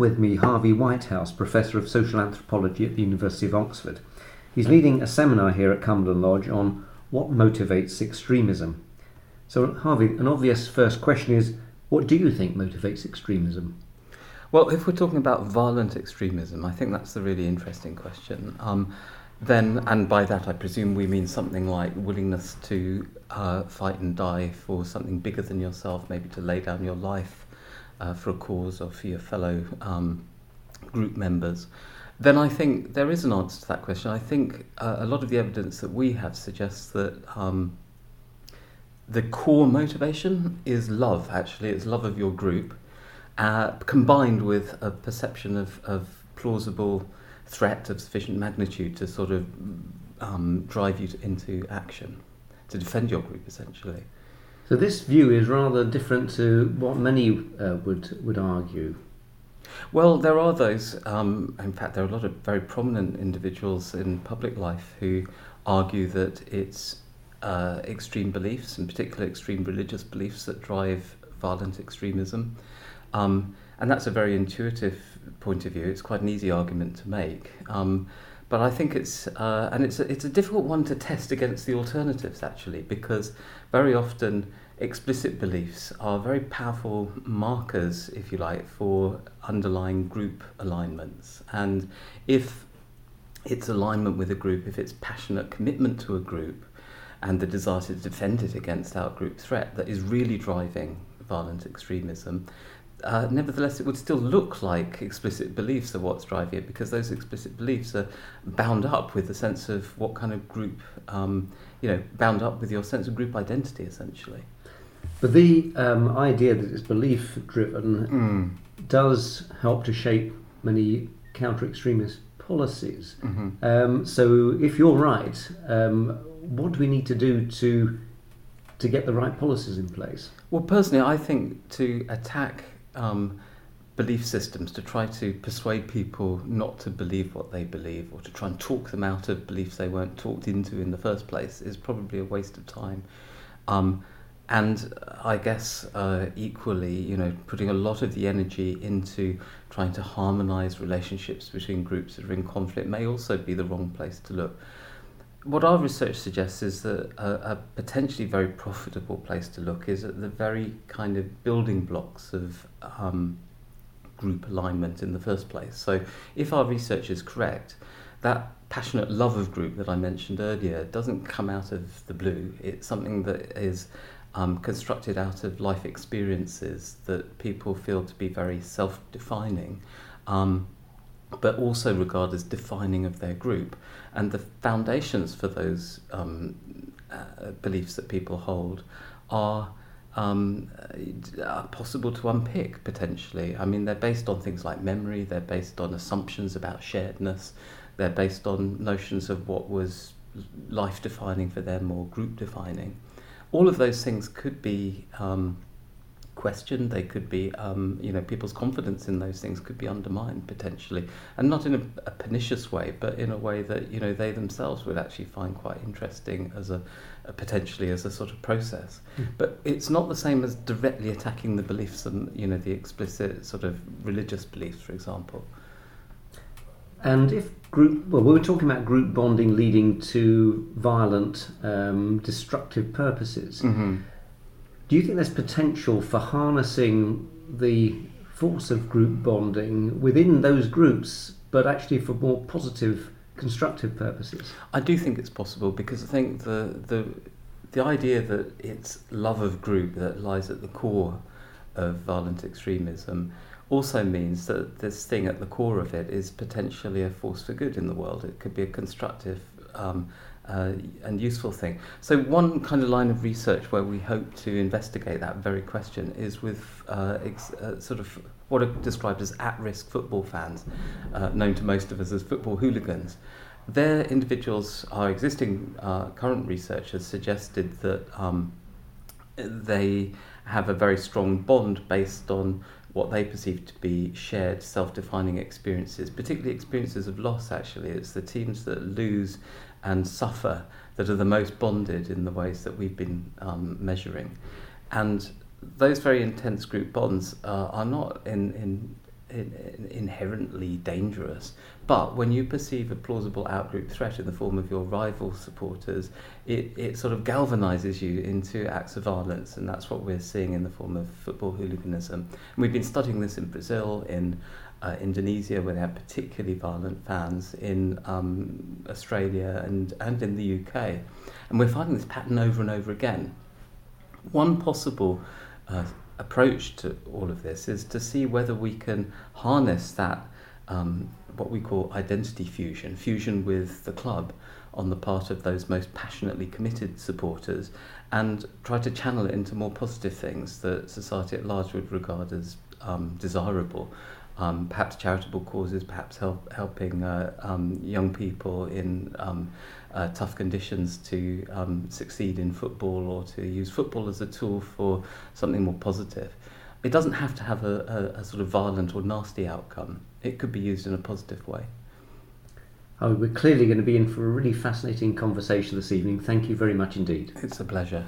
with me Harvey Whitehouse, Professor of Social Anthropology at the University of Oxford. He's leading a seminar here at Cumberland Lodge on what motivates extremism. So, Harvey, an obvious first question is what do you think motivates extremism? Well, if we're talking about violent extremism, I think that's the really interesting question. Um, then, and by that I presume we mean something like willingness to uh, fight and die for something bigger than yourself, maybe to lay down your life uh, for a cause or for your fellow um, group members. Then I think there is an answer to that question. I think uh, a lot of the evidence that we have suggests that um, the core motivation is love, actually, it's love of your group, uh, combined with a perception of, of plausible threat of sufficient magnitude to sort of um, drive you to, into action, to defend your group essentially. So this view is rather different to what many uh, would would argue. Well, there are those. Um, in fact, there are a lot of very prominent individuals in public life who argue that it's uh, extreme beliefs, in particular extreme religious beliefs, that drive violent extremism. Um, and that's a very intuitive point of view. It's quite an easy argument to make. Um, but I think it's uh, and it's a, it's a difficult one to test against the alternatives actually because very often explicit beliefs are very powerful markers, if you like, for underlying group alignments. And if it's alignment with a group, if it's passionate commitment to a group, and the desire to defend it against outgroup threat that is really driving violent extremism, uh, nevertheless, it would still look like explicit beliefs are what's driving it because those explicit beliefs are bound up with the sense of what kind of group, um, you know, bound up with your sense of group identity essentially. But the um, idea that it's belief driven mm. does help to shape many counter extremist policies. Mm-hmm. Um, so, if you're right, um, what do we need to do to to get the right policies in place? Well, personally, I think to attack um, belief systems to try to persuade people not to believe what they believe or to try and talk them out of beliefs they weren't talked into in the first place is probably a waste of time. Um, and I guess uh, equally, you know, putting a lot of the energy into trying to harmonise relationships between groups that are in conflict may also be the wrong place to look. What our research suggests is that a, a potentially very profitable place to look is at the very kind of building blocks of um, group alignment in the first place. So, if our research is correct, that passionate love of group that I mentioned earlier doesn't come out of the blue. It's something that is um, constructed out of life experiences that people feel to be very self defining. Um, but also regard as defining of their group. And the foundations for those um, uh, beliefs that people hold are, um, possible to unpick potentially. I mean, they're based on things like memory, they're based on assumptions about sharedness, they're based on notions of what was life defining for them or group defining. All of those things could be. Um, questioned. They could be, um, you know, people's confidence in those things could be undermined potentially, and not in a, a, pernicious way, but in a way that you know they themselves would actually find quite interesting as a, a potentially as a sort of process. Mm. But it's not the same as directly attacking the beliefs and you know the explicit sort of religious beliefs, for example. And if group, well, we were talking about group bonding leading to violent, um, destructive purposes. Mm-hmm. Do you think there's potential for harnessing the force of group bonding within those groups, but actually for more positive, constructive purposes? I do think it's possible because I think the the the idea that it's love of group that lies at the core of violent extremism also means that this thing at the core of it is potentially a force for good in the world. It could be a constructive um, uh, and useful thing. So one kind of line of research where we hope to investigate that very question is with uh, ex- uh, sort of what are described as at-risk football fans, uh, known to most of us as football hooligans. Their individuals, our existing uh, current research has suggested that um, they have a very strong bond based on what they perceive to be shared self-defining experiences, particularly experiences of loss actually. It's the teams that lose and suffer that are the most bonded in the ways that we've been um, measuring. And those very intense group bonds uh, are not in, in, inherently dangerous. But when you perceive a plausible outgroup threat in the form of your rival supporters, it, it sort of galvanizes you into acts of violence, and that's what we're seeing in the form of football hooliganism. And we've been studying this in Brazil, in uh, Indonesia, where they have particularly violent fans, in um, Australia, and, and in the UK. And we're finding this pattern over and over again. One possible uh, approach to all of this is to see whether we can harness that um, what we call identity fusion, fusion with the club on the part of those most passionately committed supporters, and try to channel it into more positive things that society at large would regard as um, desirable. Um, perhaps charitable causes, perhaps help, helping uh, um, young people in um, uh, tough conditions to um, succeed in football or to use football as a tool for something more positive. It doesn't have to have a, a, a sort of violent or nasty outcome. It could be used in a positive way. Oh, we're clearly going to be in for a really fascinating conversation this evening. Thank you very much indeed. It's a pleasure.